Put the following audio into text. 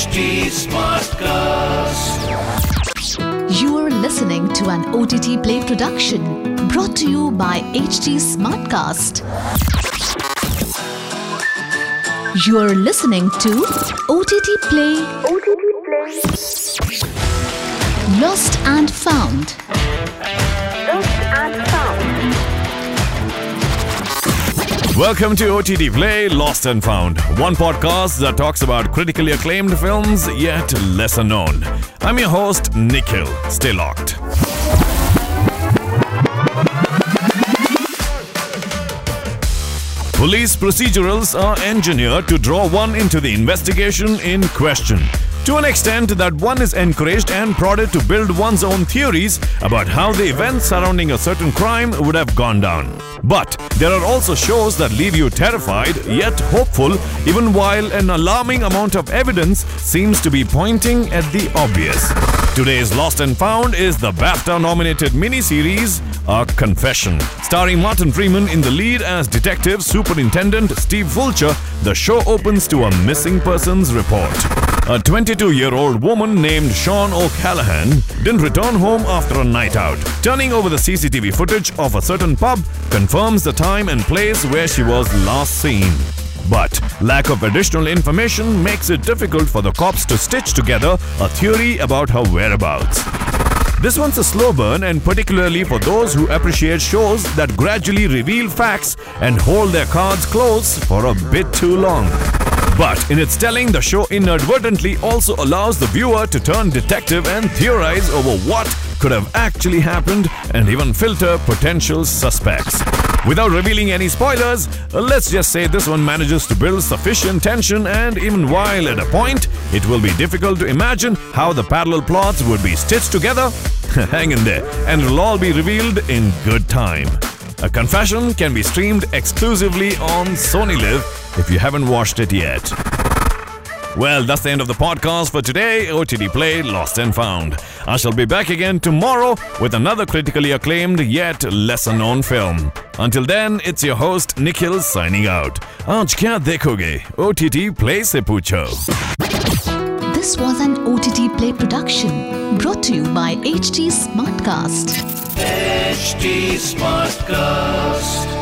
HT Smartcast. You are listening to an OTT Play production brought to you by HT Smartcast. You are listening to OTT Play. OTT Play. Lost and Found. Welcome to OTT Play Lost and Found, one podcast that talks about critically acclaimed films yet lesser known. I'm your host, Nikhil. Stay locked. Police procedurals are engineered to draw one into the investigation in question. To an extent that one is encouraged and prodded to build one's own theories about how the events surrounding a certain crime would have gone down. But there are also shows that leave you terrified yet hopeful, even while an alarming amount of evidence seems to be pointing at the obvious. Today's Lost and Found is the BAFTA nominated miniseries A Confession. Starring Martin Freeman in the lead as Detective Superintendent Steve Fulcher, the show opens to a missing persons report. A 22 year old woman named Sian O'Callaghan didn't return home after a night out. Turning over the CCTV footage of a certain pub confirms the time and place where she was last seen. But lack of additional information makes it difficult for the cops to stitch together a theory about her whereabouts. This one's a slow burn, and particularly for those who appreciate shows that gradually reveal facts and hold their cards close for a bit too long. But in its telling, the show inadvertently also allows the viewer to turn detective and theorize over what could have actually happened and even filter potential suspects. Without revealing any spoilers, uh, let's just say this one manages to build sufficient tension, and even while at a point it will be difficult to imagine how the parallel plots would be stitched together, hang in there, and it'll all be revealed in good time. A Confession can be streamed exclusively on Sony LIV if you haven't watched it yet. Well, that's the end of the podcast for today, OTT Play Lost and Found. I shall be back again tomorrow with another critically acclaimed yet lesser known film. Until then, it's your host Nikhil signing out. Aaj kya dekhoge? OTT Play se pucho. This was an OTT Play production brought to you by HT Smartcast. HT Smartcast.